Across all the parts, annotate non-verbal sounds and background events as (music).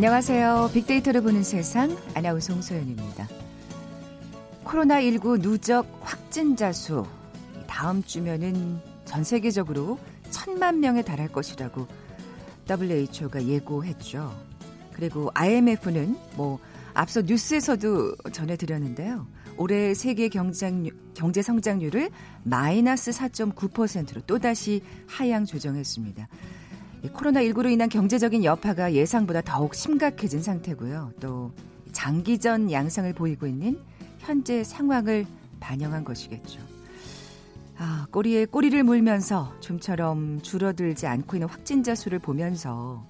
안녕하세요. 빅데이터를 보는 세상 아나운서 홍소연입니다. 코로나19 누적 확진자 수 다음 주면은 전 세계적으로 천만 명에 달할 것이라고 WHO가 예고했죠. 그리고 IMF는 뭐 앞서 뉴스에서도 전해드렸는데요. 올해 세계 경장, 경제 성장률을 마이너스 4.9%로 또다시 하향 조정했습니다. 코로나19로 인한 경제적인 여파가 예상보다 더욱 심각해진 상태고요. 또 장기전 양상을 보이고 있는 현재 상황을 반영한 것이겠죠. 아, 꼬리에 꼬리를 물면서 좀처럼 줄어들지 않고 있는 확진자 수를 보면서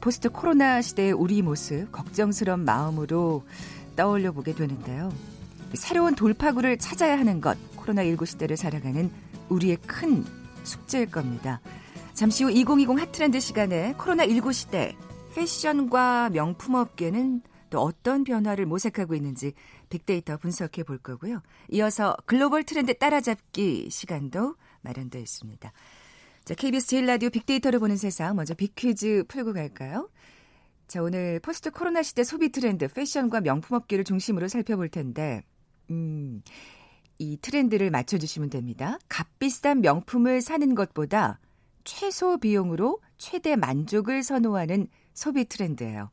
포스트 코로나 시대의 우리 모습 걱정스러운 마음으로 떠올려 보게 되는데요. 새로운 돌파구를 찾아야 하는 것, 코로나19 시대를 살아가는 우리의 큰 숙제일 겁니다. 잠시 후 2020 핫트렌드 시간에 코로나19 시대 패션과 명품 업계는 또 어떤 변화를 모색하고 있는지 빅데이터 분석해 볼 거고요. 이어서 글로벌 트렌드 따라잡기 시간도 마련되어 있습니다. 자, KBS 제일 라디오 빅데이터를 보는 세상 먼저 big 퀴즈 풀고 갈까요? 자, 오늘 포스트 코로나 시대 소비 트렌드 패션과 명품 업계를 중심으로 살펴볼 텐데 음, 이 트렌드를 맞춰 주시면 됩니다. 값비싼 명품을 사는 것보다 최소 비용으로 최대 만족을 선호하는 소비 트렌드예요.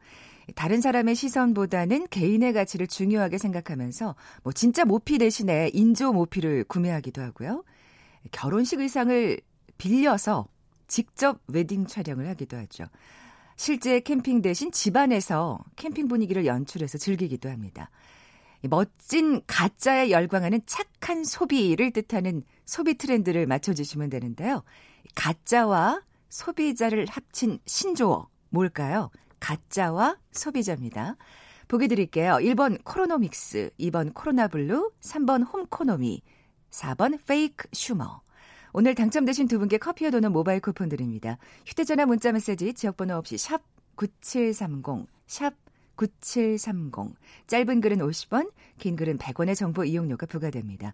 다른 사람의 시선보다는 개인의 가치를 중요하게 생각하면서 뭐 진짜 모피 대신에 인조 모피를 구매하기도 하고요. 결혼식 의상을 빌려서 직접 웨딩 촬영을 하기도 하죠. 실제 캠핑 대신 집안에서 캠핑 분위기를 연출해서 즐기기도 합니다. 멋진 가짜에 열광하는 착한 소비를 뜻하는 소비 트렌드를 맞춰주시면 되는데요. 가짜와 소비자를 합친 신조어 뭘까요? 가짜와 소비자입니다. 보기 드릴게요. 1번 coronomics, 2번 corona blue, 3번 homeconomy, 4번 fakesumer. 오늘 당첨되신 두 분께 커피와 도넛 모바일 쿠폰 드립니다. 휴대전화 문자 메시지 지역번호 없이 샵 9730, 샵 9730. 짧은 글은 50원, 긴 글은 100원의 정보 이용료가 부과됩니다.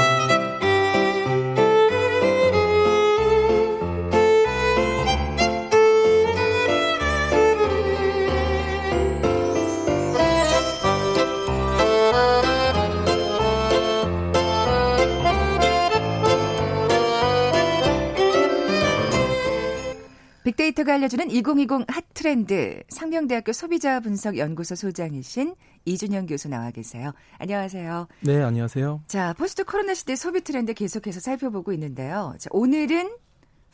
빅데이터가 알려주는 2020 hot trend 상명대학교 소비자 분석 연구소 소장이신 이준영 교수 나와 계세요. 안녕하세요. 네, 안녕하세요. 자, post 코로나 시대 소비 트렌드 계속해서 살펴보고 있는데요. 자, 오늘은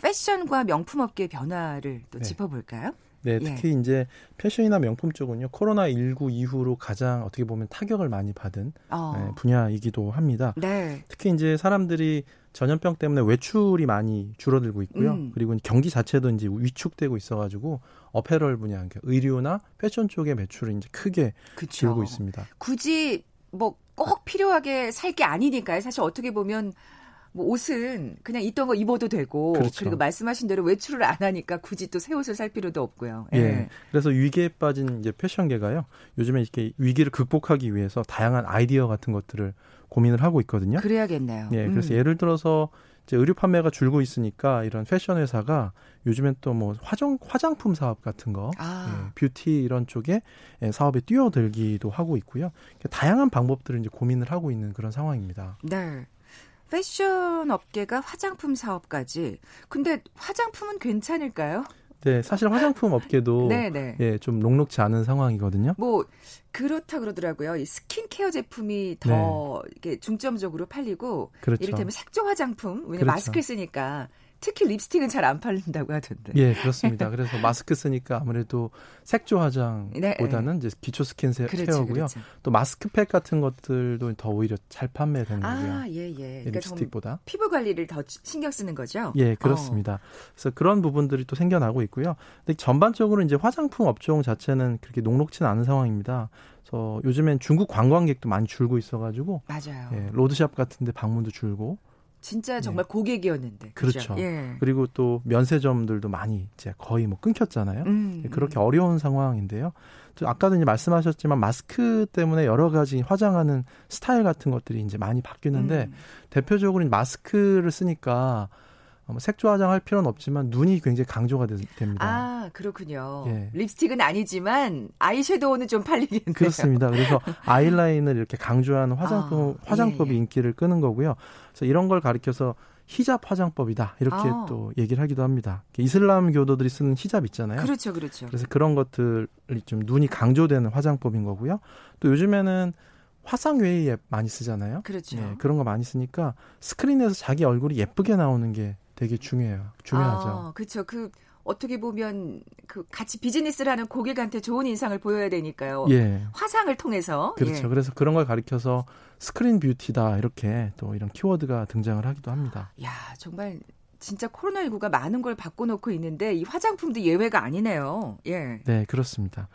패션과 명품 업계의 변화를 또 네. 짚어볼까요? 네, 예. 특히 예. 이제 패션이나 명품 쪽은요 코로나 19 이후로 가장 어떻게 보면 타격을 많이 받은 어. 네, 분야이기도 합니다. 네. 특히 이제 사람들이 전염병 때문에 외출이 많이 줄어들고 있고요. 음. 그리고 경기 자체도 이제 위축되고 있어가지고 어페럴 분야, 그러니까 의류나 패션 쪽의 매출이 이제 크게 그쵸. 줄고 있습니다. 굳이 뭐 꼭 필요하게 살 게 아니니까요. 사실 어떻게 보면 뭐 옷은 그냥 있던 거 입어도 되고 그렇죠. 그리고 말씀하신 대로 외출을 안 하니까 굳이 또 새 옷을 살 필요도 없고요. 예. 예. 그래서 위기에 빠진 이제 패션계가요. 요즘에 이렇게 위기를 극복하기 위해서 다양한 아이디어 같은 것들을 고민을 하고 있거든요. 그래야겠네요. 예. 그래서 음. 예를 들어서 이제 의류 판매가 줄고 있으니까 이런 패션 회사가 요즘엔 또 뭐 화장 화장품 사업 같은 거, 아. 예, 뷰티 이런 쪽에 예, 사업에 뛰어들기도 하고 있고요. 다양한 방법들을 이제 고민을 하고 있는 그런 상황입니다. 네. 패션 업계가 화장품 사업까지. 근데 화장품은 괜찮을까요? 네, 사실 화장품 업계도 (laughs) 네, 네. 예, 좀 녹록지 않은 상황이거든요. 뭐 그렇다 그러더라고요. 이 스킨케어 제품이 더 네. 이렇게 중점적으로 팔리고 그렇죠. 이를테면 색조 화장품 왜냐 그렇죠. 마스크를 쓰니까 특히 립스틱은 잘 안 팔린다고 하던데. 예, 그렇습니다. 그래서 마스크 쓰니까 아무래도 색조 화장보다는 네, 이제 기초 스킨 그렇죠, 케어고요. 그렇죠. 또 마스크팩 같은 것들도 더 오히려 잘 판매되는 아, 거고요. 아, 예, 예. 그러니까 립스틱보다. 피부 관리를 더 신경 쓰는 거죠? 예, 그렇습니다. 어. 그래서 그런 부분들이 또 생겨나고 있고요. 근데 전반적으로 이제 화장품 업종 자체는 그렇게 녹록지는 않은 상황입니다. 그래서 요즘엔 중국 관광객도 많이 줄고 있어가지고 맞아요. 예, 로드샵 같은데 방문도 줄고 진짜 정말 네. 고객이었는데. 그렇죠. 그렇죠. 예. 그리고 또 면세점들도 많이 이제 거의 뭐 끊겼잖아요. 음, 그렇게 음. 어려운 상황인데요. 아까도 이제 말씀하셨지만 마스크 때문에 여러 가지 화장하는 스타일 같은 것들이 이제 많이 바뀌는데 음. 대표적으로 마스크를 쓰니까 뭐 색조 화장할 필요는 없지만 눈이 굉장히 강조가 되, 됩니다. 아 그렇군요. 예. 립스틱은 아니지만 아이섀도우는 좀 팔리겠네요. 그렇습니다. 그래서 (laughs) 아이라인을 이렇게 강조하는 화장품 아, 화장법이 예, 예. 인기를 끄는 거고요. 그래서 이런 걸 가리켜서 히잡 화장법이다 이렇게 아. 또 얘기를 하기도 합니다. 이슬람 교도들이 쓰는 히잡 있잖아요. 그렇죠, 그렇죠. 그래서 그런 것들이 좀 눈이 강조되는 화장법인 거고요. 또 요즘에는 화상 앱 많이 쓰잖아요. 그렇죠. 예, 그런 거 많이 쓰니까 스크린에서 자기 얼굴이 예쁘게 나오는 게 되게 중요해요. 중요하죠. 아, 그렇죠. 그 어떻게 보면 그 같이 비즈니스를 하는 고객한테 좋은 인상을 보여야 되니까요. 예. 화상을 통해서. 그렇죠. 예. 그래서 그런 걸 가리켜서 스크린 뷰티다 이렇게 또 이런 키워드가 등장을 하기도 합니다. 야, 정말 진짜 코로나19가 많은 걸 바꿔놓고 있는데 이 화장품도 예외가 아니네요. 예. 네, 그렇습니다.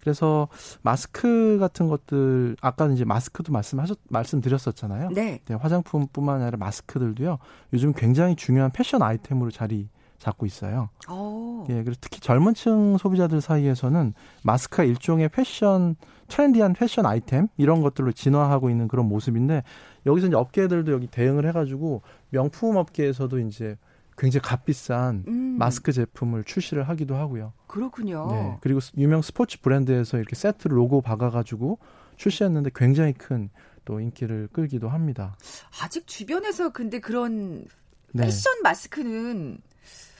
그래서 마스크 같은 것들 아까는 이제 마스크도 말씀하셨 말씀드렸었잖아요. 네. 네 화장품뿐만 아니라 마스크들도요. 요즘 굉장히 중요한 패션 아이템으로 자리 잡고 있어요. 오. 예, 그리고 특히 젊은층 소비자들 사이에서는 마스크가 일종의 패션 trendy한 패션 아이템 이런 것들로 진화하고 있는 그런 모습인데 여기서 이제 업계들도 여기 대응을 해가지고 명품 업계에서도 이제 굉장히 값비싼 음. 마스크 제품을 출시를 하기도 하고요. 그렇군요. 네. 그리고 유명 스포츠 브랜드에서 이렇게 세트 로고 박아가지고 출시했는데 굉장히 큰 또 인기를 끌기도 합니다. 아직 주변에서 근데 그런 네. 패션 네. 마스크는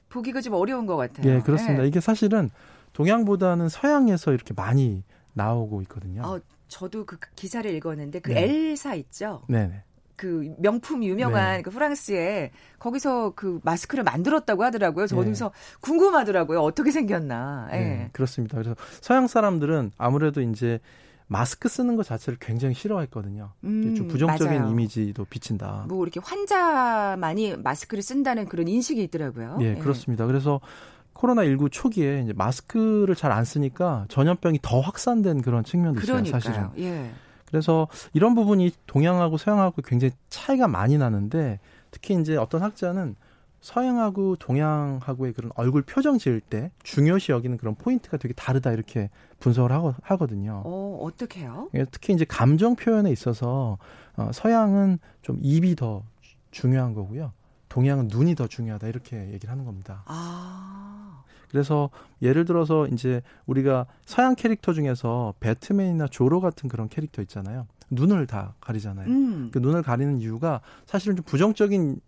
보기가 좀 어려운 것 같아요. 예, 그렇습니다. 네. 이게 사실은 동양보다는 서양에서 이렇게 많이 나오고 있거든요. 어, 저도 그 기사를 읽었는데 그 네. 엘사 있죠. 네네. 그 명품 유명한 네. 그 프랑스에 거기서 그 마스크를 만들었다고 하더라고요. 저기서 네. 궁금하더라고요. 어떻게 생겼나. 네. 네. 그렇습니다. 그래서 서양 사람들은 아무래도 이제 마스크 쓰는 것 자체를 굉장히 싫어했거든요. 음, 좀 부정적인 맞아요. 이미지도 비친다. 뭐 이렇게 환자만이 마스크를 쓴다는 그런 인식이 있더라고요. 예, 네. 그렇습니다. 그래서 코로나19 초기에 이제 마스크를 잘 안 쓰니까 전염병이 더 확산된 그런 측면도 있어요, 그러니까요. 사실은. 예. 그래서 이런 부분이 동양하고 서양하고 굉장히 차이가 많이 나는데 특히 이제 어떤 학자는 서양하고 동양하고의 그런 얼굴 표정 지을 때 중요시 여기는 그런 포인트가 되게 다르다 이렇게 분석을 하거, 하거든요. 어, 어떻게요? 예, 특히 이제 감정 표현에 있어서 어, 서양은 좀 입이 더 중요한 거고요. 동양은 눈이 더 중요하다 이렇게 얘기를 하는 겁니다. 아. 그래서 예를 들어서 이제 우리가 서양 캐릭터 중에서 배트맨이나 조로 같은 그런 캐릭터 있잖아요. 눈을 다 가리잖아요. 음. 그 눈을 가리는 이유가 사실은 좀 부정적인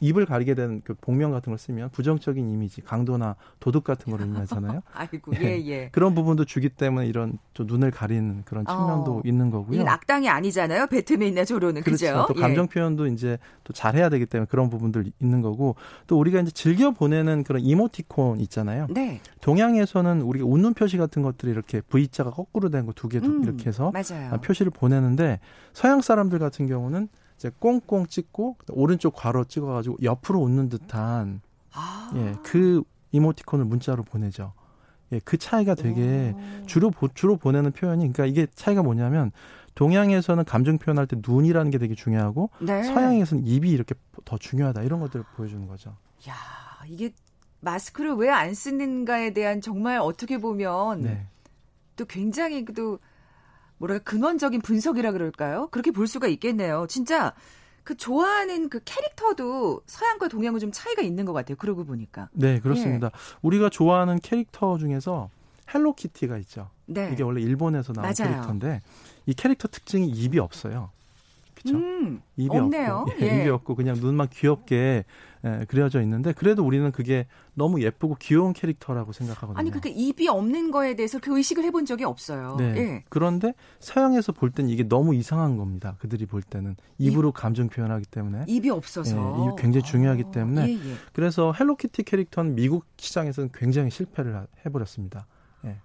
입을 가리게 된 그 복면 같은 걸 쓰면 부정적인 이미지, 강도나 도둑 같은 걸 의미하잖아요. (laughs) 아이고, 예, 예. 그런 부분도 주기 때문에 이런 좀 눈을 가리는 그런 측면도 어, 있는 거고요. 이게 악당이 아니잖아요. 배트맨이나 조로는 그렇죠. 그죠? 또 감정 예. 표현도 이제 또 잘해야 되기 때문에 그런 부분들 있는 거고 또 우리가 이제 즐겨 보내는 그런 이모티콘 있잖아요. 네. 동양에서는 우리가 웃는 표시 같은 것들이 이렇게 V자가 거꾸로 된 거 두개 음, 이렇게 해서 맞아요. 표시를 보내는데 서양 사람들 같은 경우는 이제 꽁꽁 찍고 오른쪽 괄호 찍어가지고 옆으로 웃는 듯한 아. 예, 그 이모티콘을 문자로 보내죠. 예, 그 차이가 되게 오. 주로 주로 보내는 표현이 그러니까 이게 차이가 뭐냐면 동양에서는 감정 표현할 때 눈이라는 게 되게 중요하고 네. 서양에서는 입이 이렇게 더 중요하다 이런 것들을 보여주는 거죠. 야, 이게 마스크를 왜 안 쓰는가에 대한 정말 어떻게 보면 네. 또 굉장히 또 뭐랄까 근원적인 분석이라 그럴까요? 그렇게 볼 수가 있겠네요. 진짜 그 좋아하는 그 캐릭터도 서양과 동양은 좀 차이가 있는 것 같아요. 그러고 보니까. 네, 그렇습니다. 예. 우리가 좋아하는 캐릭터 중에서 헬로키티가 있죠. 네. 이게 원래 일본에서 나온 맞아요. 캐릭터인데 이 캐릭터 특징이 입이 없어요. 그렇죠? 음, 입이 없네요. 없고 (laughs) 예, 입이 없고 그냥 눈만 귀엽게 예, 그려져 있는데 그래도 우리는 그게 너무 예쁘고 귀여운 캐릭터라고 생각하거든요. 아니 그게 입이 없는 거에 대해서 그 의식을 해본 적이 없어요. 네. 예. 그런데 서양에서 볼 때는 이게 너무 이상한 겁니다. 그들이 볼 때는 입으로 입, 감정 표현하기 때문에 입이 없어서 예, 입이 굉장히 중요하기 때문에 예, 예. 그래서 헬로키티 캐릭터는 미국 시장에서는 굉장히 실패를 해버렸습니다. 예.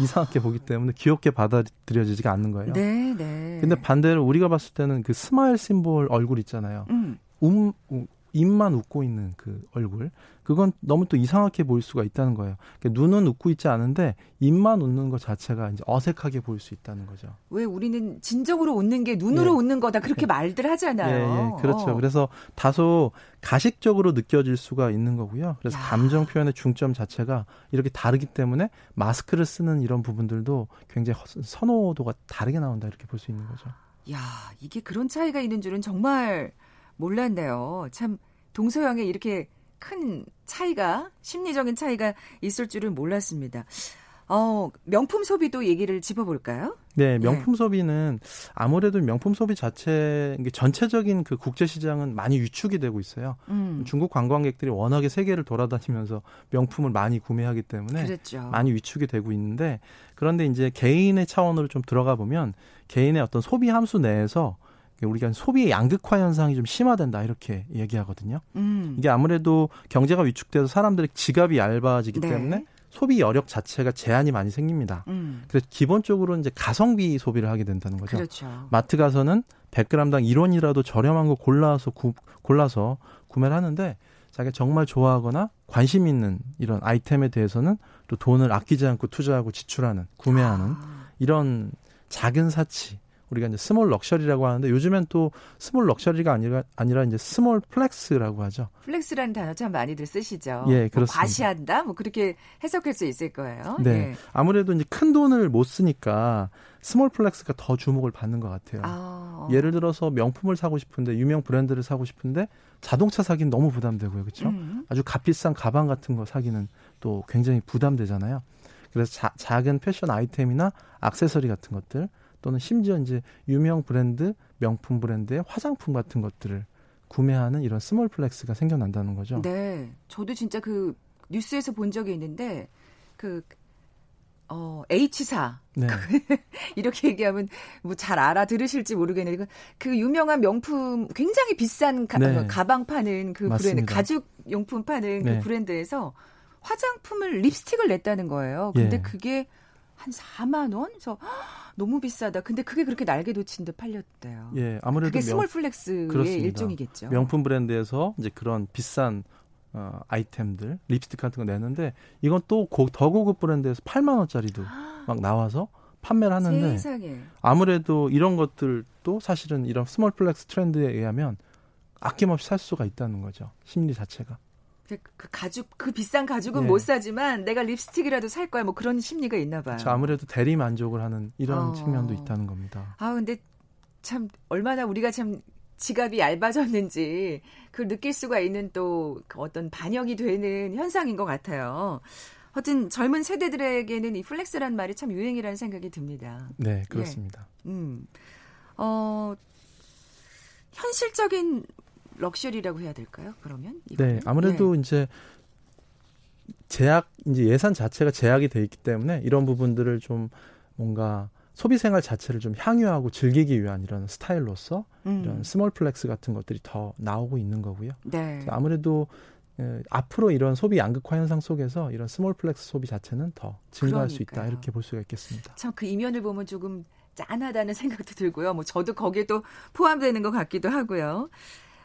이상하게 보기 때문에 귀엽게 받아들여지지가 않는 거예요. 네, 네. 근데 반대로 우리가 봤을 때는 그 smile symbol 얼굴 있잖아요. 음. 음, 입만 웃고 있는 그 얼굴 그건 너무 또 이상하게 보일 수가 있다는 거예요. 그러니까 눈은 웃고 있지 않은데 입만 웃는 것 자체가 이제 어색하게 보일 수 있다는 거죠. 왜 우리는 진정으로 웃는 게 눈으로 예. 웃는 거다 그렇게 말들 하잖아요. 예, 예, 그렇죠. 어. 그래서 다소 가식적으로 느껴질 수가 있는 거고요. 그래서 야. 감정 표현의 중점 자체가 이렇게 다르기 때문에 마스크를 쓰는 이런 부분들도 굉장히 선호도가 다르게 나온다 이렇게 볼 수 있는 거죠. 야, 이게 그런 차이가 있는 줄은 정말 몰랐네요. 참 동서양에 이렇게 큰 차이가 심리적인 차이가 있을 줄은 몰랐습니다. 어, 명품 소비도 얘기를 짚어볼까요? 네, 명품 네. 소비는 아무래도 명품 소비 자체 전체적인 그 국제 시장은 많이 위축이 되고 있어요. 음. 중국 관광객들이 워낙에 세계를 돌아다니면서 명품을 많이 구매하기 때문에 그랬죠. 많이 위축이 되고 있는데 그런데 이제 개인의 차원으로 좀 들어가 보면 개인의 어떤 소비 함수 내에서 우리가 소비의 양극화 현상이 좀 심화된다 이렇게 얘기하거든요. 음. 이게 아무래도 경제가 위축돼서 사람들의 지갑이 얇아지기 네. 때문에 소비 여력 자체가 제한이 많이 생깁니다. 음. 그래서 기본적으로 이제 가성비 소비를 하게 된다는 거죠. 그렇죠. 마트 가서는 100g당 1원이라도 저렴한 거 골라서 구, 골라서 구매를 하는데 자기가 정말 좋아하거나 관심 있는 이런 아이템에 대해서는 또 돈을 아끼지 않고 투자하고 지출하는 구매하는 아. 이런 작은 사치 우리가 이제 small luxury라고 하는데 요즘엔 또 small luxury가 아니라 아니라 이제 small flex라고 하죠. flex라는 단어 참 많이들 쓰시죠. 예, 뭐 그렇습니다. 뭐 과시한다, 뭐 그렇게 해석할 수 있을 거예요. 네, 예. 아무래도 이제 큰 돈을 못 쓰니까 small flex가 더 주목을 받는 것 같아요. 아, 어. 예를 들어서 명품을 사고 싶은데 유명 브랜드를 사고 싶은데 자동차 사기는 너무 부담되고요, 그렇죠? 음. 아주 값비싼 가방 같은 거 사기는 또 굉장히 부담되잖아요. 그래서 자, 작은 패션 아이템이나 악세서리 같은 것들 또는 심지어 이제 유명 브랜드, 명품 브랜드의 화장품 같은 것들을 구매하는 이런 small flex가 생겨난다는 거죠. 네. 저도 진짜 그 뉴스에서 본 적이 있는데 그 어, H사. 네. (laughs) 이렇게 얘기하면 뭐 잘 알아들으실지 모르겠는데 그, 그 유명한 명품 굉장히 비싼 가, 네. 가방 파는 그 맞습니다. 브랜드 가죽 용품 파는 그 네. 그 브랜드에서 화장품을 립스틱을 냈다는 거예요. 근데 예. 그게 한 4만 원? 그래서 너무 비싸다. 근데 그게 그렇게 날개 돋친 듯 팔렸대요. 예, 아무래도 그게 small flex의 그렇습니다. 일종이겠죠. 명품 브랜드에서 이제 그런 비싼 어, 아이템들, 립스틱 같은 거 내는데 이건 또 더 고급 브랜드에서 8만 원짜리도 (gasps) 막 나와서 판매를 하는데 세상에. 아무래도 이런 것들도 사실은 이런 small flex 트렌드에 의하면 아낌없이 살 수가 있다는 거죠. 심리 자체가. 그 가죽 그 비싼 가죽은 예. 못 사지만 내가 립스틱이라도 살 거야 뭐 그런 심리가 있나 봐요. 아무래도 대리 만족을 하는 이런 어. 측면도 있다는 겁니다. 아 근데 참 얼마나 우리가 참 지갑이 얇아졌는지 그걸 느낄 수가 있는 또그 어떤 반영이 되는 현상인 것 같아요. 하여튼 젊은 세대들에게는 이 플렉스라는 말이 참 유행이라는 생각이 듭니다. 네, 그렇습니다. 예. 음. 어, 현실적인 럭셔리라고 해야 될까요? 그러면? 이거는? 네, 아무래도 네. 이제 제약 이제 예산 자체가 제약이 돼 있기 때문에 이런 부분들을 좀 뭔가 소비 생활 자체를 좀 향유하고 즐기기 위한 이런 스타일로서 음. 이런 small flex 같은 것들이 더 나오고 있는 거고요. 네. 아무래도 에, 앞으로 이런 소비 양극화 현상 속에서 이런 small flex 소비 자체는 더 증가할 그러니까요. 수 있다 이렇게 볼 수가 있겠습니다. 참 그 이면을 보면 조금 짠하다는 (laughs) 생각도 들고요. 뭐 저도 거기에 또 포함되는 것 같기도 하고요.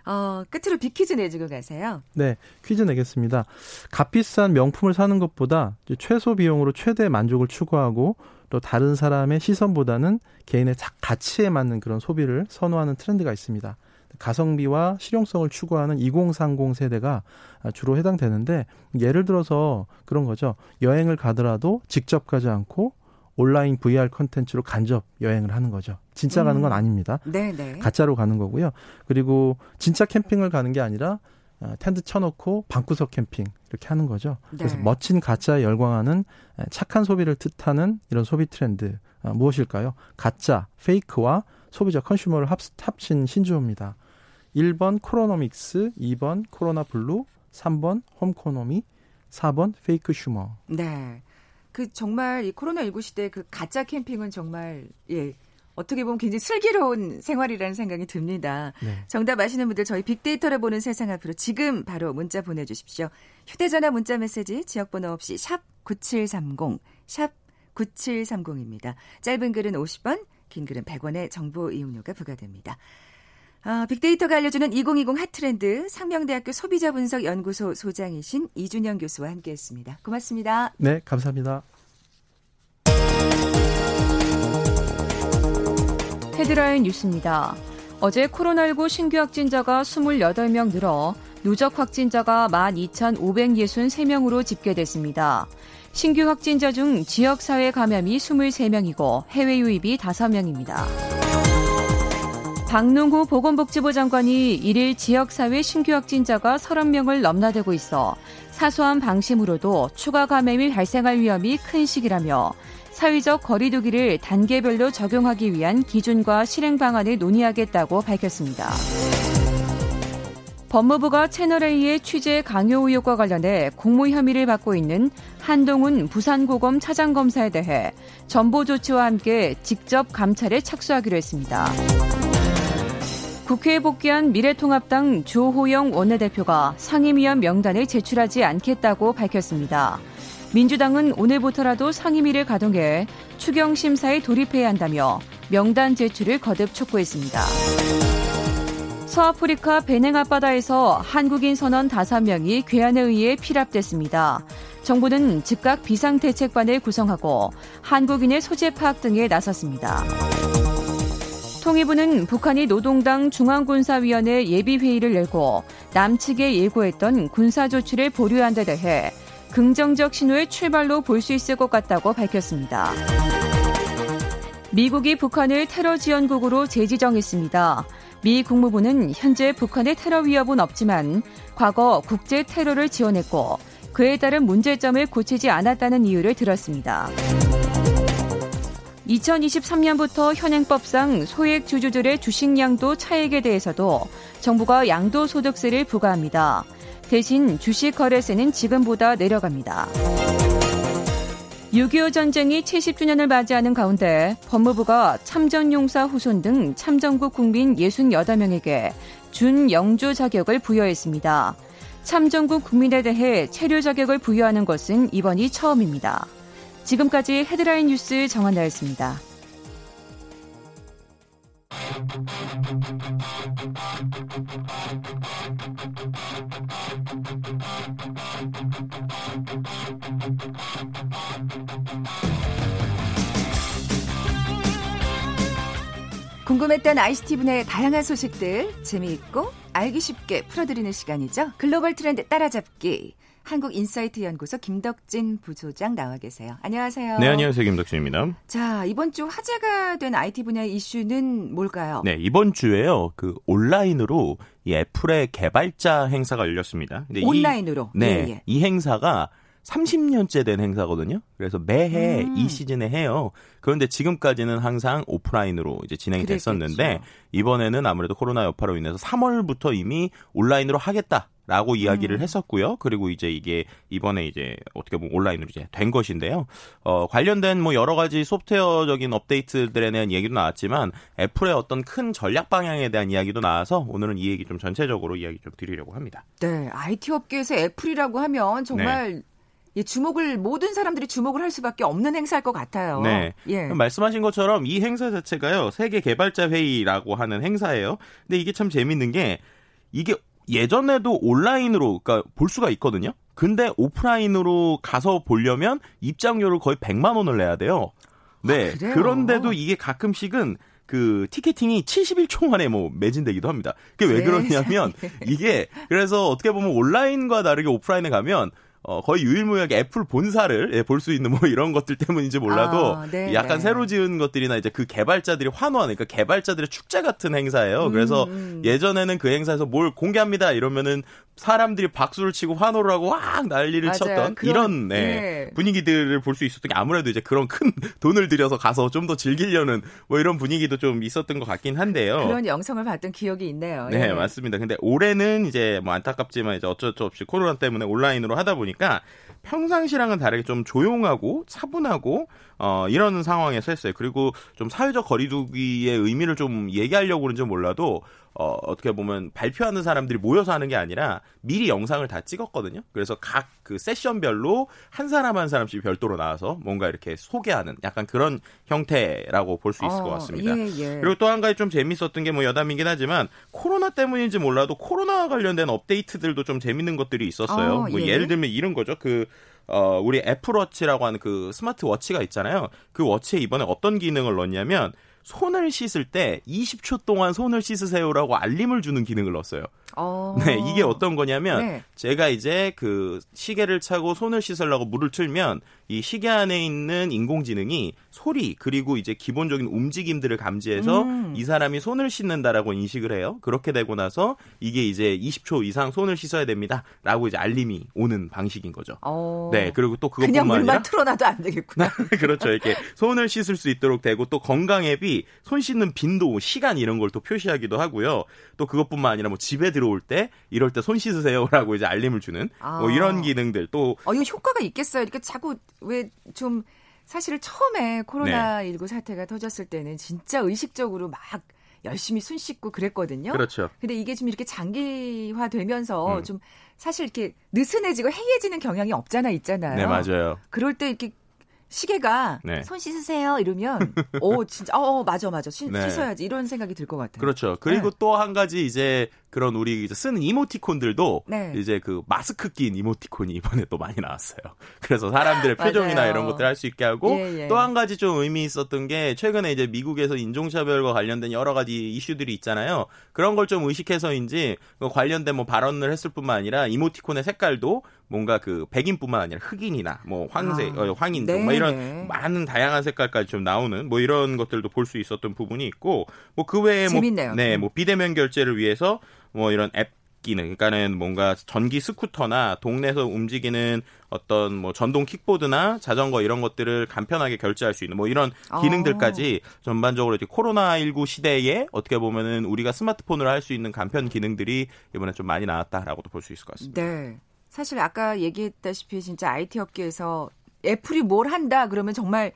어, 끝으로 비퀴즈 내주고 가세요. 네, 퀴즈 내겠습니다. 값비싼 명품을 사는 것보다 최소 비용으로 최대 만족을 추구하고 또 다른 사람의 시선보다는 개인의 가치에 맞는 그런 소비를 선호하는 트렌드가 있습니다. 가성비와 실용성을 추구하는 2030 세대가 주로 해당되는데 예를 들어서 그런 거죠. 여행을 가더라도 직접 가지 않고 온라인 VR 컨텐츠로 간접 여행을 하는 거죠. 진짜 가는 건 음. 아닙니다. 네네. 네. 가짜로 가는 거고요. 그리고 진짜 캠핑을 가는 게 아니라 어, 텐트 쳐놓고 방구석 캠핑 이렇게 하는 거죠. 네. 그래서 멋진 가짜에 열광하는 착한 소비를 뜻하는 이런 소비 트렌드 어, 무엇일까요? 가짜, fake와 소비자 consumer를 합, 합친 신조어입니다. 1번 coronomics, 2번 corona blue, 3번 homeconomy, 4번 fakesumer. 네. 그 정말 이 코로나19 시대 그 가짜 캠핑은 정말 예. 어떻게 보면 굉장히 슬기로운 생활이라는 생각이 듭니다. 네. 정답 아시는 분들 저희 빅데이터를 보는 세상 앞으로 지금 바로 문자 보내주십시오. 휴대전화 문자 메시지 지역번호 없이 샵 9730, 샵 9730입니다. 짧은 글은 50원, 긴 글은 100원의 정보 이용료가 부과됩니다. 아, 빅데이터가 알려주는 2020 핫트렌드 상명대학교 소비자분석연구소 소장이신 이준영 교수와 함께했습니다. 고맙습니다. 네, 감사합니다. 헤드라인 뉴스입니다. 어제 코로나19 신규 확진자가 28명 늘어 누적 확진자가 12,563명으로 집계됐습니다. 신규 확진자 중 지역사회 감염이 23명이고 해외 유입이 5명입니다. 박능후 보건복지부 장관이 1일 지역사회 신규 확진자가 30명을 넘나들고 있어 사소한 방심으로도 추가 감염이 발생할 위험이 큰 시기라며 사회적 거리두기를 단계별로 적용하기 위한 기준과 실행 방안을 논의하겠다고 밝혔습니다. 법무부가 채널A의 취재 강요 의혹과 관련해 공모 혐의를 받고 있는 한동훈 부산고검 차장검사에 대해 전보 조치와 함께 직접 감찰에 착수하기로 했습니다. 국회에 복귀한 미래통합당 조호영 원내대표가 상임위원 명단을 제출하지 않겠다고 밝혔습니다. 민주당은 오늘부터라도 상임위를 가동해 추경 심사에 돌입해야 한다며 명단 제출을 거듭 촉구했습니다. 서아프리카 베냉 앞바다에서 한국인 선원 5명이 괴한에 의해 피랍됐습니다. 정부는 즉각 비상대책반을 구성하고 한국인의 소재 파악 등에 나섰습니다. 통일부는 북한이 노동당 중앙군사위원회 예비회의를 열고 남측에 예고했던 군사조치를 보류한 데 대해 긍정적 신호의 출발로 볼 수 있을 것 같다고 밝혔습니다. 미국이 북한을 테러 지원국으로 재지정했습니다. 미 국무부는 현재 북한의 테러 위협은 없지만 과거 국제 테러를 지원했고 그에 따른 문제점을 고치지 않았다는 이유를 들었습니다. 2023년부터 현행법상 소액 주주들의 주식 양도 차액에 대해서도 정부가 양도소득세를 부과합니다. 대신 주식 거래세는 지금보다 내려갑니다. 6.25 전쟁이 70주년을 맞이하는 가운데 법무부가 참전용사 후손 등 참전국 국민 68명에게 준영주 자격을 부여했습니다. 참전국 국민에 대해 체류 자격을 부여하는 것은 이번이 처음입니다. 지금까지 헤드라인 뉴스 정한나였습니다. 궁금했던 ICT 분야의 다양한 소식들 재미있고 알기 쉽게 풀어드리는 시간이죠. 글로벌 트렌드 따라잡기. 한국인사이트 연구소 김덕진 부소장 나와 계세요. 안녕하세요. 네, 안녕하세요. 김덕진입니다. 자, 이번 주 화제가 된 IT 분야 이슈는 뭘까요? 네, 이번 주에요. 그 온라인으로 이 애플의 개발자 행사가 열렸습니다. 온라인으로? 이, 네, 예, 예. 이 행사가 30년째 된 행사거든요. 그래서 매해 음. 이 시즌에 해요. 그런데 지금까지는 항상 오프라인으로 이제 진행이 그랬겠죠. 됐었는데 이번에는 아무래도 코로나 여파로 인해서 3월부터 이미 온라인으로 하겠다. 라고 이야기를 음. 했었고요. 그리고 이제 이게 이번에 이제 어떻게 보면 온라인으로 이제 된 것인데요. 어, 관련된 뭐 여러 가지 소프트웨어적인 업데이트들에 대한 얘기도 나왔지만 애플의 어떤 큰 전략 방향에 대한 이야기도 나와서 오늘은 이 얘기 좀 전체적으로 이야기 좀 드리려고 합니다. 네. IT 업계에서 애플이라고 하면 정말 네. 예, 주목을 모든 사람들이 주목을 할 수밖에 없는 행사일 것 같아요. 네. 예. 말씀하신 것처럼 이 행사 자체가요. 세계 개발자 회의라고 하는 행사예요. 근데 이게 참 재밌는 게 이게 예전에도 온라인으로 그러니까 볼 수가 있거든요. 근데 오프라인으로 가서 보려면 입장료를 거의 100만 원을 내야 돼요. 네. 아, 그런데도 이게 가끔씩은 그 티켓팅이 71초 만에 뭐 매진되기도 합니다. 그게 왜 그러냐면 이게 그래서 어떻게 보면 온라인과 다르게 오프라인에 가면 어, 거의 유일무이하게 애플 본사를 예, 볼수 있는 뭐 (laughs) 이런 것들 때문인지 몰라도 아, 네, 약간 네. 새로 지은 것들이나 이제 그 개발자들이 환호하는 그러니까 개발자들의 축제 같은 행사예요. 그래서 음, 음. 예전에는 그 행사에서 뭘 공개합니다 이러면은 사람들이 박수를 치고 환호를 하고 막 난리를 맞아요. 쳤던 그런, 이런 네, 네. 분위기들을 볼 수 있었던 게 아무래도 이제 그런 큰 (laughs) 돈을 들여서 가서 좀 더 즐기려는 뭐 이런 분위기도 좀 있었던 것 같긴 한데요. 그런 영상을 봤던 기억이 있네요. 네, 예. 맞습니다. 근데 올해는 이제 뭐 안타깝지만 이제 어쩔 수 없이 코로나 때문에 온라인으로 하다 보니까 평상시랑은 다르게 좀 조용하고 차분하고 어, 이런 상황에서 했어요. 그리고 좀 사회적 거리두기의 의미를 좀 얘기하려고 그런지 몰라도 어, 어떻게 보면 발표하는 사람들이 모여서 하는 게 아니라 미리 영상을 다 찍었거든요. 그래서 각 그 세션별로 한 사람 한 사람씩 별도로 나와서 뭔가 이렇게 소개하는 약간 그런 형태라고 볼 수 있을 어, 것 같습니다. 예, 예. 그리고 또 한 가지 좀 재밌었던 게 뭐 여담이긴 하지만 코로나 때문인지 몰라도 코로나 관련된 업데이트들도 좀 재밌는 것들이 있었어요. 어, 뭐 예. 예를 들면 이런 거죠. 그 어, 우리 애플워치라고 하는 그 스마트워치가 있잖아요. 그 워치에 이번에 어떤 기능을 넣었냐면 손을 씻을 때 20초 동안 손을 씻으세요라고 알림을 주는 기능을 넣었어요. 어... (laughs) 네, 이게 어떤 거냐면 네. 제가 이제 그 시계를 차고 손을 씻으려고 물을 틀면 이 시계 안에 있는 인공지능이 소리 그리고 이제 기본적인 움직임들을 감지해서 음. 이 사람이 손을 씻는다라고 인식을 해요. 그렇게 되고 나서 이게 이제 20초 이상 손을 씻어야 됩니다라고 이제 알림이 오는 방식인 거죠. 어. 네, 그리고 또 그것뿐만 그냥 물만 아니라 틀어놔도 안 되겠구나. (laughs) 그렇죠. 이렇게 손을 씻을 수 있도록 되고 또 건강 앱이 손 씻는 빈도, 시간 이런 걸 또 표시하기도 하고요. 또 그것뿐만 아니라 뭐 집에 들어올 때 이럴 때 손 씻으세요라고 이제 알림을 주는 아. 뭐 이런 기능들 또 어, 이거 효과가 있겠어요. 이렇게 자꾸 왜 좀 사실 처음에 코로나 19 네. 사태가 터졌을 때는 진짜 의식적으로 막 열심히 손 씻고 그랬거든요. 그렇죠. 근데 이게 좀 이렇게 장기화 되면서 음. 좀 사실 이렇게 느슨해지고 해이해지는 경향이 없잖아 있잖아요. 네, 맞아요. 그럴 때 이렇게 시계가 네. 손 씻으세요 이러면 오 (laughs) 진짜 어 맞아 맞아 씻, 네. 씻어야지 이런 생각이 들 것 같아요. 그렇죠. 그리고 네. 또한 가지 이제 그런 우리 쓰는 이모티콘들도 네. 이제 그 마스크 낀 이모티콘이 이번에 또 많이 나왔어요. (laughs) 그래서 사람들의 (laughs) 표정이나 이런 것들 할수 있게 하고 예, 예. 또한 가지 좀 의미 있었던 게 최근에 이제 미국에서 인종차별과 관련된 여러 가지 이슈들이 있잖아요. 그런 걸 좀 의식해서인지 그 관련된 뭐 발언을 했을 뿐만 아니라 이모티콘의 색깔도 뭔가 그 백인뿐만 아니라 흑인이나 뭐 황색, 아, 어, 황인종 네. 뭐 이런 많은 다양한 색깔까지 좀 나오는 뭐 이런 것들도 볼 수 있었던 부분이 있고 뭐 그 외에 뭐, 네, 뭐 비대면 결제를 위해서 뭐 이런 앱 기능, 그러니까는 뭔가 전기 스쿠터나 동네에서 움직이는 어떤 뭐 전동 킥보드나 자전거 이런 것들을 간편하게 결제할 수 있는 뭐 이런 아. 기능들까지 어. 전반적으로 이제 코로나19 시대에 어떻게 보면은 우리가 스마트폰으로 할 수 있는 간편 기능들이 이번에 좀 많이 나왔다라고도 볼 수 있을 것 같습니다. 네. 사실 아까 얘기했다시피 진짜 IT 업계에서 애플이 뭘 한다 그러면 정말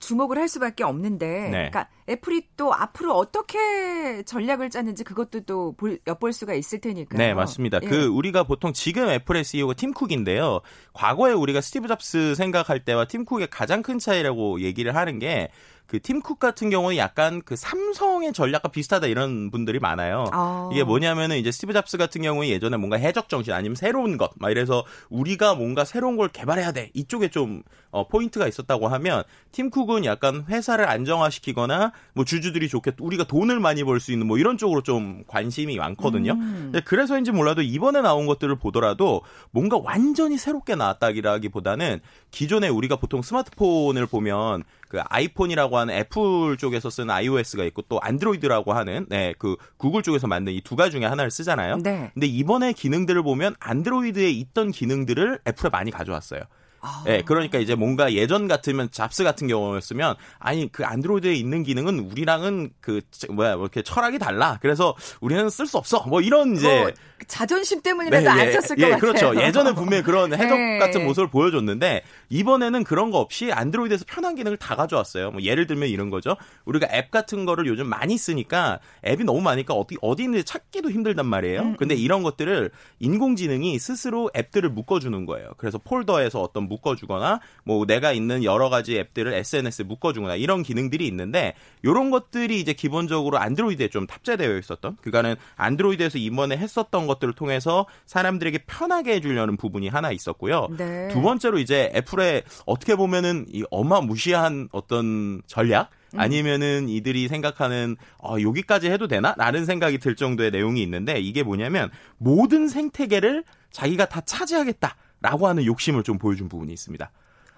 주목을 할 수밖에 없는데, 네. 그러니까 애플이 또 앞으로 어떻게 전략을 짜는지 그것도 또 볼, 엿볼 수가 있을 테니까요. 네, 맞습니다. 예. 그 우리가 보통 지금 애플의 CEO가 팀 쿡인데요. 과거에 우리가 스티브 잡스 생각할 때와 팀 쿡의 가장 큰 차이라고 얘기를 하는 게 그 팀 쿡 같은 경우는 약간 그 삼성의 전략과 비슷하다 이런 분들이 많아요. 아. 이게 뭐냐면은 이제 스티브 잡스 같은 경우에 예전에 뭔가 해적 정신 아니면 새로운 것 막 이래서 우리가 뭔가 새로운 걸 개발해야 돼 이쪽에 좀 어, 포인트가 있었다고 하면 팀 쿡은 약간 회사를 안정화시키거나 뭐 주주들이 좋게 우리가 돈을 많이 벌 수 있는 뭐 이런 쪽으로 좀 관심이 많거든요. 음. 그래서인지 몰라도 이번에 나온 것들을 보더라도 뭔가 완전히 새롭게 나왔다기보다는 기존에 우리가 보통 스마트폰을 보면 그 아이폰이라고 하는 애플 쪽에서 쓰는 iOS가 있고 또 안드로이드라고 하는 네, 그 구글 쪽에서 만든 이 두 가지 중에 하나를 쓰잖아요. 네. 근데 이번에 기능들을 보면 안드로이드에 있던 기능들을 애플에 많이 가져왔어요. 아. 예, 그러니까 이제 뭔가 예전 같으면 잡스 같은 경우였으면 아니 그 안드로이드에 있는 기능은 우리랑은 그 뭐야 뭐 이렇게 철학이 달라. 그래서 우리는 쓸 수 없어. 뭐 이런 이제 뭐 자존심 때문이라도 네, 안 예, 썼을 예, 것 그렇죠. 같아요. 예전에 분명히 그런 (laughs) 해적 네. 같은 모습을 보여줬는데 이번에는 그런 거 없이 안드로이드에서 편한 기능을 다 가져왔어요. 뭐 예를 들면 이런 거죠. 우리가 앱 같은 거를 요즘 많이 쓰니까 앱이 너무 많으니까 어디 어디 있는지 찾기도 힘들단 말이에요. 음. 근데 음. 이런 것들을 인공지능이 스스로 앱들을 묶어주는 거예요. 그래서 폴더에서 어떤 묶어주거나 뭐 내가 있는 여러 가지 앱들을 SNS에 묶어주거나 이런 기능들이 있는데 이런 것들이 이제 기본적으로 안드로이드에 좀 탑재되어 있었던 그러니까는 안드로이드에서 이번에 했었던 것들을 통해서 사람들에게 편하게 해주려는 부분이 하나 있었고요. 네. 두 번째로 이제 애플의 어떻게 보면은 이 어마무시한 어떤 전략 음. 아니면은 이들이 생각하는 어 여기까지 해도 되나? 라는 생각이 들 정도의 내용이 있는데 이게 뭐냐면 모든 생태계를 자기가 다 차지하겠다 라고 하는 욕심을 좀 보여준 부분이 있습니다.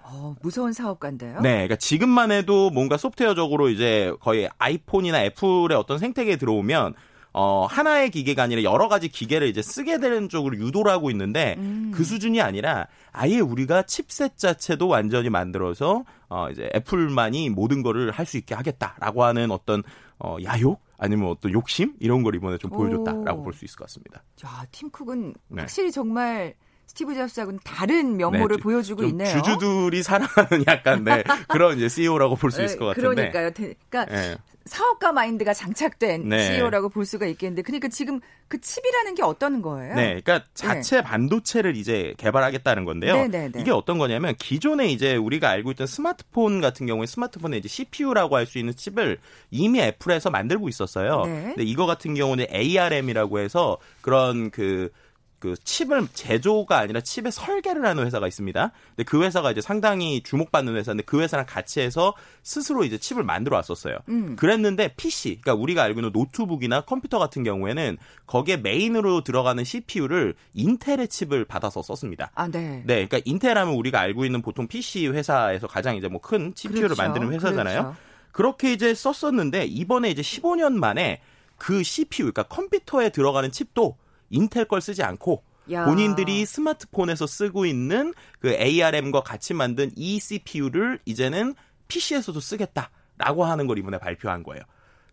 어, 무서운 사업가인데요. 네, 그러니까 지금만 해도 뭔가 소프트웨어적으로 이제 거의 아이폰이나 애플의 어떤 생태계에 들어오면 어, 하나의 기계가 아니라 여러 가지 기계를 이제 쓰게 되는 쪽으로 유도를 하고 있는데 음. 그 수준이 아니라 아예 우리가 칩셋 자체도 완전히 만들어서 어, 이제 애플만이 모든 거를 할 수 있게 하겠다라고 하는 어떤 어, 야욕 아니면 어떤 욕심 이런 걸 이번에 좀 보여줬다라고 볼 수 있을 것 같습니다. 야, 팀쿡은 네. 확실히 정말 스티브 잡스하고는 다른 면모를 네, 보여주고 있네요. 주주들이 사랑하는 (laughs) 약간 네, 그런 이제 CEO라고 볼 수 있을 것 같은데. 그러니까요. 그러니까 네. 사업가 마인드가 장착된 네. CEO라고 볼 수가 있겠는데, 그러니까 지금 그 칩이라는 게 어떤 거예요? 네, 그러니까 자체 네. 반도체를 이제 개발하겠다는 건데요. 네, 네, 네. 이게 어떤 거냐면 기존에 이제 우리가 알고 있던 스마트폰 같은 경우에 스마트폰에 이제 CPU라고 할 수 있는 칩을 이미 애플에서 만들고 있었어요. 네. 근데 이거 같은 경우는 ARM이라고 해서 그런 그 그 칩을 제조가 아니라 칩의 설계를 하는 회사가 있습니다. 근데 그 회사가 이제 상당히 주목받는 회사인데 그 회사랑 같이 해서 스스로 이제 칩을 만들어 왔었어요. 음. 그랬는데 PC, 그러니까 우리가 알고 있는 노트북이나 컴퓨터 같은 경우에는 거기에 메인으로 들어가는 CPU를 인텔의 칩을 받아서 썼습니다. 아, 네. 네, 그러니까 인텔하면 우리가 알고 있는 보통 PC 회사에서 가장 이제 뭐 큰 CPU를 그렇죠. 만드는 회사잖아요. 그렇죠. 그렇게 이제 썼었는데 이번에 이제 15년 만에 그 CPU, 그러니까 컴퓨터에 들어가는 칩도 인텔 걸 쓰지 않고 야. 본인들이 스마트폰에서 쓰고 있는 그 ARM과 같이 만든 이 CPU를 이제는 PC에서도 쓰겠다라고 하는 걸 이번에 발표한 거예요.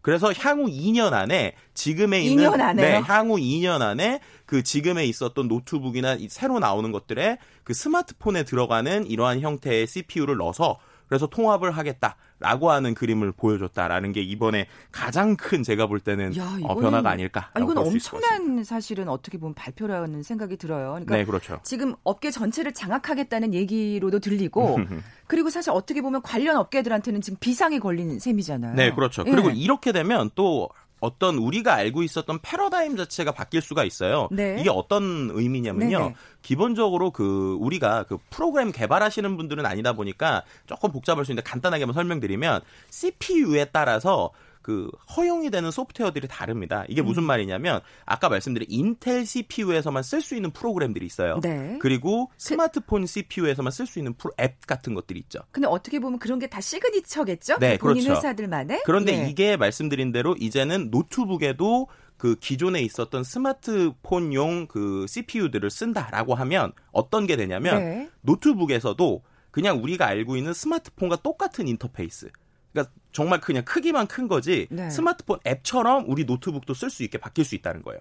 그래서 향후 2년 안에 지금에 있는 2년 네, 향후 2년 안에 그 지금에 있었던 노트북이나 새로 나오는 것들에 그 스마트폰에 들어가는 이러한 형태의 CPU를 넣어서 그래서 통합을 하겠다라고 하는 그림을 보여줬다라는 게 이번에 가장 큰 제가 볼 때는 야, 어, 이거는, 어, 변화가 아닐까. 아, 이건 엄청난 사실은 어떻게 보면 발표라는 생각이 들어요. 그러니까 네, 그렇죠. 지금 업계 전체를 장악하겠다는 얘기로도 들리고 (laughs) 그리고 사실 어떻게 보면 관련 업계들한테는 지금 비상이 걸린 셈이잖아요. 네, 그렇죠. 예. 그리고 이렇게 되면 또 어떤 우리가 알고 있었던 패러다임 자체가 바뀔 수가 있어요. 네. 이게 어떤 의미냐면요. 네네. 기본적으로 그 우리가 그 프로그램 개발하시는 분들은 아니다 보니까 조금 복잡할 수 있는데 간단하게 한번 설명드리면 CPU에 따라서 그 허용이 되는 소프트웨어들이 다릅니다. 이게 무슨 음. 말이냐면 아까 말씀드린 인텔 CPU에서만 쓸 수 있는 프로그램들이 있어요. 네. 그리고 그 스마트폰 그, CPU에서만 쓸 수 있는 프로, 앱 같은 것들이 있죠. 근데 어떻게 보면 그런 게 다 시그니처겠죠? 네, 본인 그렇죠. 회사들만의. 그런데 예. 이게 말씀드린 대로 이제는 노트북에도 그 기존에 있었던 스마트폰용 그 CPU들을 쓴다라고 하면 어떤 게 되냐면 네. 노트북에서도 그냥 우리가 알고 있는 스마트폰과 똑같은 인터페이스. 그러니까 정말 그냥 크기만 큰 거지 네. 스마트폰 앱처럼 우리 노트북도 쓸 수 있게 바뀔 수 있다는 거예요.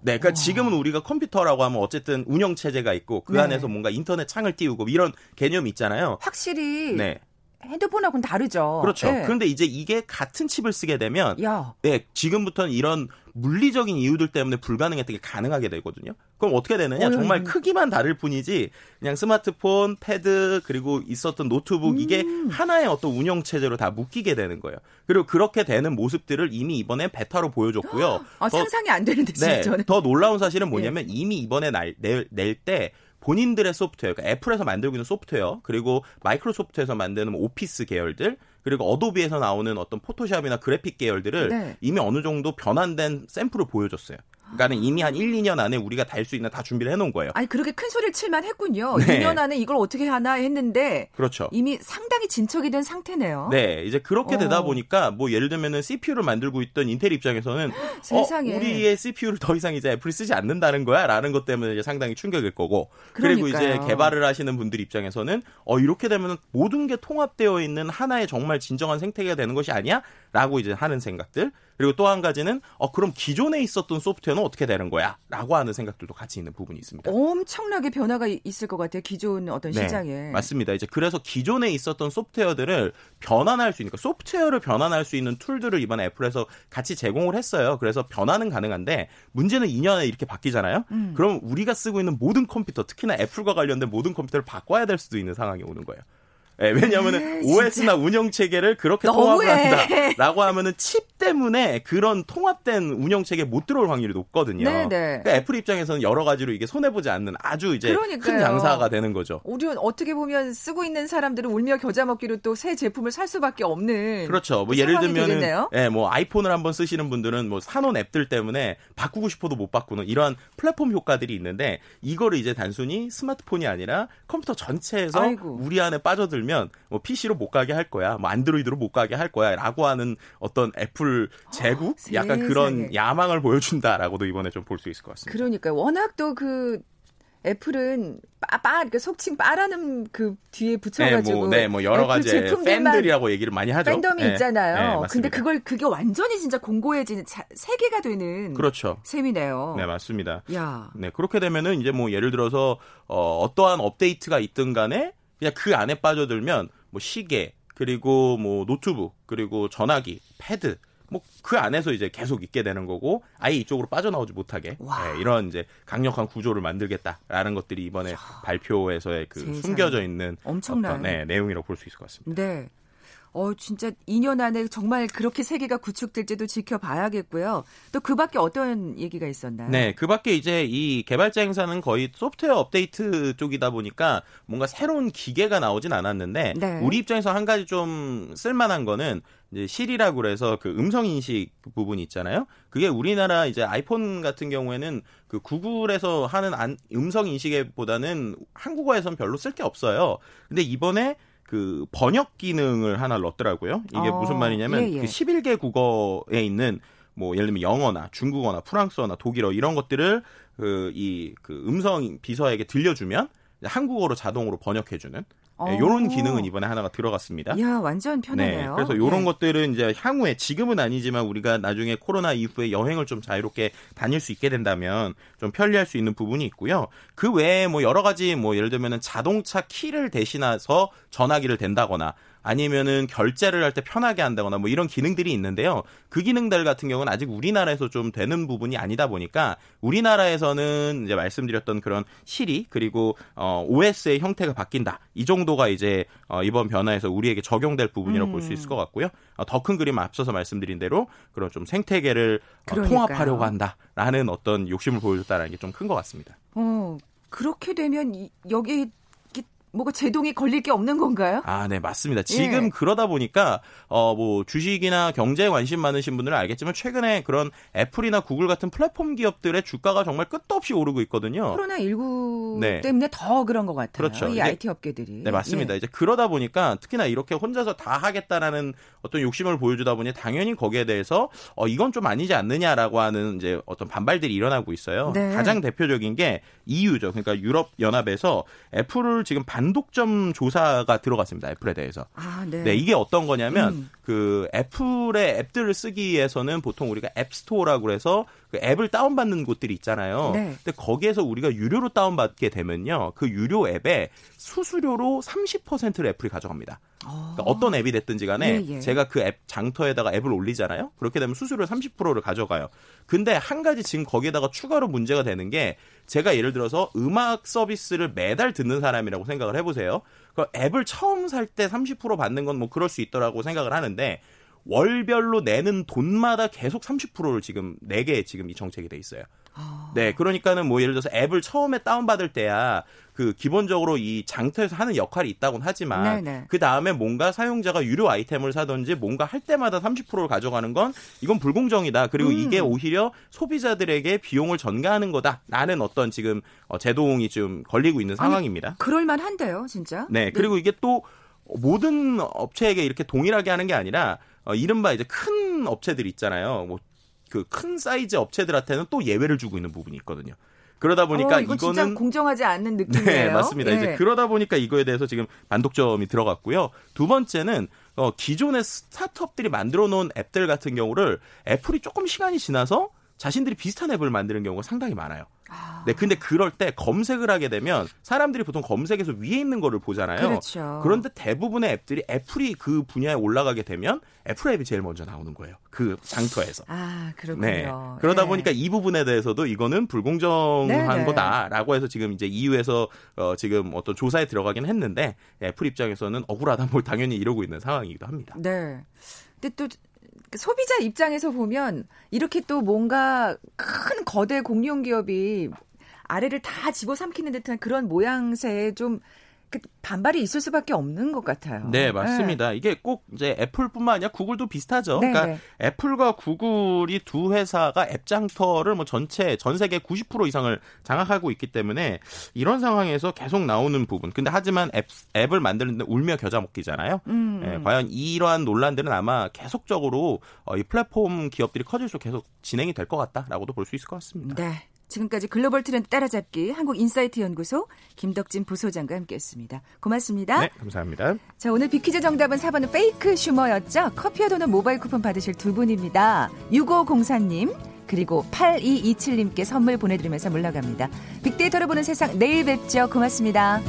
네, 그러니까 와. 지금은 우리가 컴퓨터라고 하면 어쨌든 운영 체제가 있고 그 네. 안에서 뭔가 인터넷 창을 띄우고 이런 개념이 있잖아요. 확실히 네. 핸드폰하고는 다르죠. 그렇죠. 네. 그런데 이제 이게 같은 칩을 쓰게 되면 야. 네, 지금부터는 이런 물리적인 이유들 때문에 불가능했던 게 가능하게 되거든요. 그럼 어떻게 되느냐? 정말 크기만 다를 뿐이지 그냥 스마트폰, 패드 그리고 있었던 노트북 음. 이게 하나의 어떤 운영 체제로 다 묶이게 되는 거예요. 그리고 그렇게 되는 모습들을 이미 이번에 베타로 보여줬고요. (gasps) 아, 더, 상상이 안 되는데 네, 진짜. 네, 더 놀라운 사실은 뭐냐면 네. 이미 이번에 낼때 본인들의 소프트웨어, 그러니까 애플에서 만들고 있는 소프트웨어, 그리고 마이크로소프트에서 만드는 뭐 오피스 계열들, 그리고 어도비에서 나오는 어떤 포토샵이나 그래픽 계열들을 네. 이미 어느 정도 변환된 샘플을 보여줬어요. 그러니까는 이미 한 1, 2년 안에 우리가 할 수 있는 다 준비를 해놓은 거예요. 아니 그렇게 큰 소리를 칠만 했군요. 네. 2년 안에 이걸 어떻게 하나 했는데 그렇죠. 이미 상당히 진척이 된 상태네요. 네, 이제 그렇게 되다 어. 보니까 뭐 예를 들면은 CPU를 만들고 있던 인텔 입장에서는 세상에. 어, 우리의 CPU를 더 이상 이제 애플이 쓰지 않는다는 거야라는 것 때문에 이제 상당히 충격일 거고 그러니까요. 그리고 이제 개발을 하시는 분들 입장에서는 어 이렇게 되면 모든 게 통합되어 있는 하나의 정말 진정한 생태계가 되는 것이 아니야?라고 이제 하는 생각들 그리고 또 한 가지는 어 그럼 기존에 있었던 소프트웨어는 어떻게 되는 거야?라고 하는 생각들도 같이 있는 부분이 있습니다. 엄청나게 변화가 있을 것 같아요. 기존 어떤 네, 시장에. 맞습니다. 이제 그래서 기존에 있었던 소프트웨어들을 변환할 수 있는 그러니까 소프트웨어를 변환할 수 있는 툴들을 이번에 애플에서 같이 제공을 했어요. 그래서 변환은 가능한데 문제는 2년에 이렇게 바뀌잖아요. 음. 그럼 우리가 쓰고 있는 모든 컴퓨터, 특히나 애플과 관련된 모든 컴퓨터를 바꿔야 될 수도 있는 상황이 오는 거예요. 네, 왜냐하면 OS나 운영 체계를 그렇게 통합을 한다라고 하면은 칩 때문에 그런 통합된 운영 체계 못 들어올 확률이 높거든요. 네네. 그러니까 애플 입장에서는 여러 가지로 이게 손해 보지 않는 아주 이제 그러니까요. 큰 장사가 되는 거죠. 우리 어떻게 보면 쓰고 있는 사람들은 울며 겨자 먹기로 또 새 제품을 살 수밖에 없는 그렇죠. 뭐 예를 들면은 예, 뭐 아이폰을 한번 쓰시는 분들은 뭐 사놓은 앱들 때문에 바꾸고 싶어도 못 바꾸는 이러한 플랫폼 효과들이 있는데 이거를 이제 단순히 스마트폰이 아니라 컴퓨터 전체에서 아이고. 우리 안에 빠져들 들면 뭐 PC로 못 가게 할 거야, 뭐 안드로이드로 못 가게 할 거야라고 하는 어떤 애플 재구 어, 약간 그런 야망을 보여준다라고도 이번에 좀 볼 수 있을 것 같습니다. 그러니까 워낙 또그 애플은 빠빠 이렇게 속칭 빠라는 그 뒤에 붙여가지고 네, 뭐, 네, 뭐 여러 가지 팬들이라고 얘기를 많이 하죠. 팬덤이 네, 있잖아요. 네, 근데 그걸 그게 완전히 진짜 공고해지는 자, 세계가 되는 그렇죠. 셈이네요. 네, 맞습니다. 야. 네, 그렇게 되면은 이제 뭐 예를 들어서 어, 어떠한 업데이트가 있든 간에 그냥 그 안에 빠져들면 뭐 시계 그리고 뭐 노트북 그리고 전화기 패드 뭐 그 안에서 이제 계속 있게 되는 거고 아예 이쪽으로 빠져나오지 못하게 네, 이런 이제 강력한 구조를 만들겠다라는 것들이 이번에 야. 발표에서의 그 세상에. 숨겨져 있는 엄청난 어떤, 네, 내용이라고 볼 수 있을 것 같습니다. 네. 어, 진짜 2년 안에 정말 그렇게 세계가 구축될지도 지켜봐야겠고요. 또 그 밖에 어떤 얘기가 있었나요? 네, 그 밖에 이제 이 개발자 행사는 거의 소프트웨어 업데이트 쪽이다 보니까 뭔가 새로운 기계가 나오진 않았는데 네. 우리 입장에서 한 가지 좀 쓸만한 거는 이제 실이라고 그래서 그 음성 인식 부분이 있잖아요. 그게 우리나라 이제 아이폰 같은 경우에는 그 구글에서 하는 음성 인식보다는 한국어에선 별로 쓸 게 없어요. 근데 이번에 그 번역 기능을 하나 넣었더라고요. 이게 어, 무슨 말이냐면 예, 예. 그 11개 국어에 있는 뭐 예를 들면 영어나 중국어나 프랑스어나 독일어 이런 것들을 그 이그 그 음성 비서에게 들려주면 한국어로 자동으로 번역해주는 네, 요런 기능은 이번에 하나가 들어갔습니다. 야, 완전 편하네요. 네, 그래서 요런 네. 것들은 이제 향후에 지금은 아니지만 우리가 나중에 코로나 이후에 여행을 좀 자유롭게 다닐 수 있게 된다면 좀 편리할 수 있는 부분이 있고요. 그 외에 뭐 여러 가지 뭐 예를 들면은 자동차 키를 대신해서 전화기를 댄다거나 아니면은 결제를 할 때 편하게 한다거나 뭐 이런 기능들이 있는데요. 그 기능들 같은 경우는 아직 우리나라에서 좀 되는 부분이 아니다 보니까 우리나라에서는 이제 말씀드렸던 그런 시리 그리고 어 OS의 형태가 바뀐다. 이 정도가 이제 어 이번 변화에서 우리에게 적용될 부분이라고 음. 볼수 있을 것 같고요. 어, 더큰 그림 앞서서 말씀드린 대로 그런 좀 생태계를 어, 통합하려고 한다라는 어떤 욕심을 보여줬다라는 게 좀 큰 것 같습니다. 어, 그렇게 되면 이, 여기 뭐가 제동이 걸릴 게 없는 건가요? 아, 네, 맞습니다. 지금 예. 그러다 보니까 어 뭐 주식이나 경제에 관심 많으신 분들은 알겠지만 최근에 그런 애플이나 구글 같은 플랫폼 기업들의 주가가 정말 끝도 없이 오르고 있거든요. 코로나 19 네. 때문에 더 그런 것 같아요. 그렇죠. 이 IT 업계들이. 네, 맞습니다. 예. 이제 그러다 보니까 특히나 이렇게 혼자서 다 하겠다라는 어떤 욕심을 보여주다 보니 당연히 거기에 대해서 어 이건 좀 아니지 않느냐라고 하는 이제 어떤 반발들이 일어나고 있어요. 네. 가장 대표적인 게 EU죠. 그러니까 유럽 연합에서 애플을 지금 반 단독점 조사가 들어갔습니다. 애플에 대해서. 아, 네. 네. 이게 어떤 거냐면 음. 그 애플의 앱들을 쓰기 위해서는 보통 우리가 앱스토어라고 해서 그 앱을 다운받는 곳들이 있잖아요. 네. 근데 거기에서 우리가 유료로 다운받게 되면요. 그 유료 앱에 수수료로 30%를 애플이 가져갑니다. 그러니까 어. 어떤 앱이 됐든지 간에 예, 예. 제가 그 앱 장터에다가 앱을 올리잖아요. 그렇게 되면 수수료 30%를 가져가요. 근데 한 가지 지금 거기에다가 추가로 문제가 되는 게 제가 예를 들어서 음악 서비스를 매달 듣는 사람이라고 생각을 해보세요. 그 앱을 처음 살 때 30% 받는 건 뭐 그럴 수 있더라고 생각을 하는데 월별로 내는 돈마다 계속 30%를 지금 내게 지금 이 정책이 돼 있어요. 아. 네, 그러니까는 뭐 예를 들어서 앱을 처음에 다운받을 때야 그 기본적으로 이 장터에서 하는 역할이 있다고는 하지만 네네. 그 다음에 뭔가 사용자가 유료 아이템을 사든지 뭔가 할 때마다 30%를 가져가는 건 이건 불공정이다. 그리고 음. 이게 오히려 소비자들에게 비용을 전가하는 거다라는 어떤 지금 어, 제동이 좀 걸리고 있는 상황입니다. 아니, 그럴 만한데요, 진짜. 네, 그리고 네. 이게 또 모든 업체에게 이렇게 동일하게 하는 게 아니라 어, 이른바 이제 큰 업체들 있잖아요. 뭐 그 큰 사이즈 업체들한테는 또 예외를 주고 있는 부분이 있거든요. 그러다 보니까 어, 이거 이거는 공정하지 않는 (laughs) 느낌이에요. 네, 맞습니다. 예. 이제 그러다 보니까 이거에 대해서 지금 반독점이 들어갔고요. 두 번째는 어, 기존의 스타트업들이 만들어 놓은 앱들 같은 경우를 애플이 조금 시간이 지나서 자신들이 비슷한 앱을 만드는 경우가 상당히 많아요. 아. 네, 근데 그럴 때 검색을 하게 되면 사람들이 보통 검색에서 위에 있는 거를 보잖아요. 그렇죠. 그런데 대부분의 앱들이 애플이 그 분야에 올라가게 되면 애플 앱이 제일 먼저 나오는 거예요. 그 장터에서. 아, 그렇군요. 네. 그러다 네. 보니까 이 부분에 대해서도 이거는 불공정한 네네. 네. 거다라고 해서 지금 이제 EU에서 어, 지금 어떤 조사에 들어가긴 했는데 애플 입장에서는 억울하다 뭘 당연히 이러고 있는 상황이기도 합니다. 네. 근데 또 소비자 입장에서 보면 이렇게 또 뭔가 큰 거대 공룡 기업이 아래를 다 집어삼키는 듯한 그런 모양새에 좀 그 반발이 있을 수밖에 없는 것 같아요. 네, 맞습니다. 네. 이게 꼭 이제 애플뿐만 아니라 구글도 비슷하죠. 네, 그러니까 네. 애플과 구글이 두 회사가 앱 장터를 뭐 전체 전 세계 90% 이상을 장악하고 있기 때문에 이런 상황에서 계속 나오는 부분. 근데 하지만 앱, 앱을 만드는데 울며 겨자 먹기잖아요. 음. 네, 과연 이러한 논란들은 아마 계속적으로 어, 이 플랫폼 기업들이 커질수록 계속 진행이 될 것 같다라고도 볼 수 있을 것 같습니다. 네. 지금까지 글로벌 트렌드 따라잡기 한국인사이트 연구소 김덕진 부소장과 함께했습니다. 고맙습니다. 네, 감사합니다. 자, 오늘 빅퀴즈 정답은 4번은 페이크슈머였죠. 커피와 도넛 모바일 쿠폰 받으실 두 분입니다. 6504님 그리고 8227님께 선물 보내드리면서 물러갑니다. 빅데이터로 보는 세상 내일 뵙죠. 고맙습니다.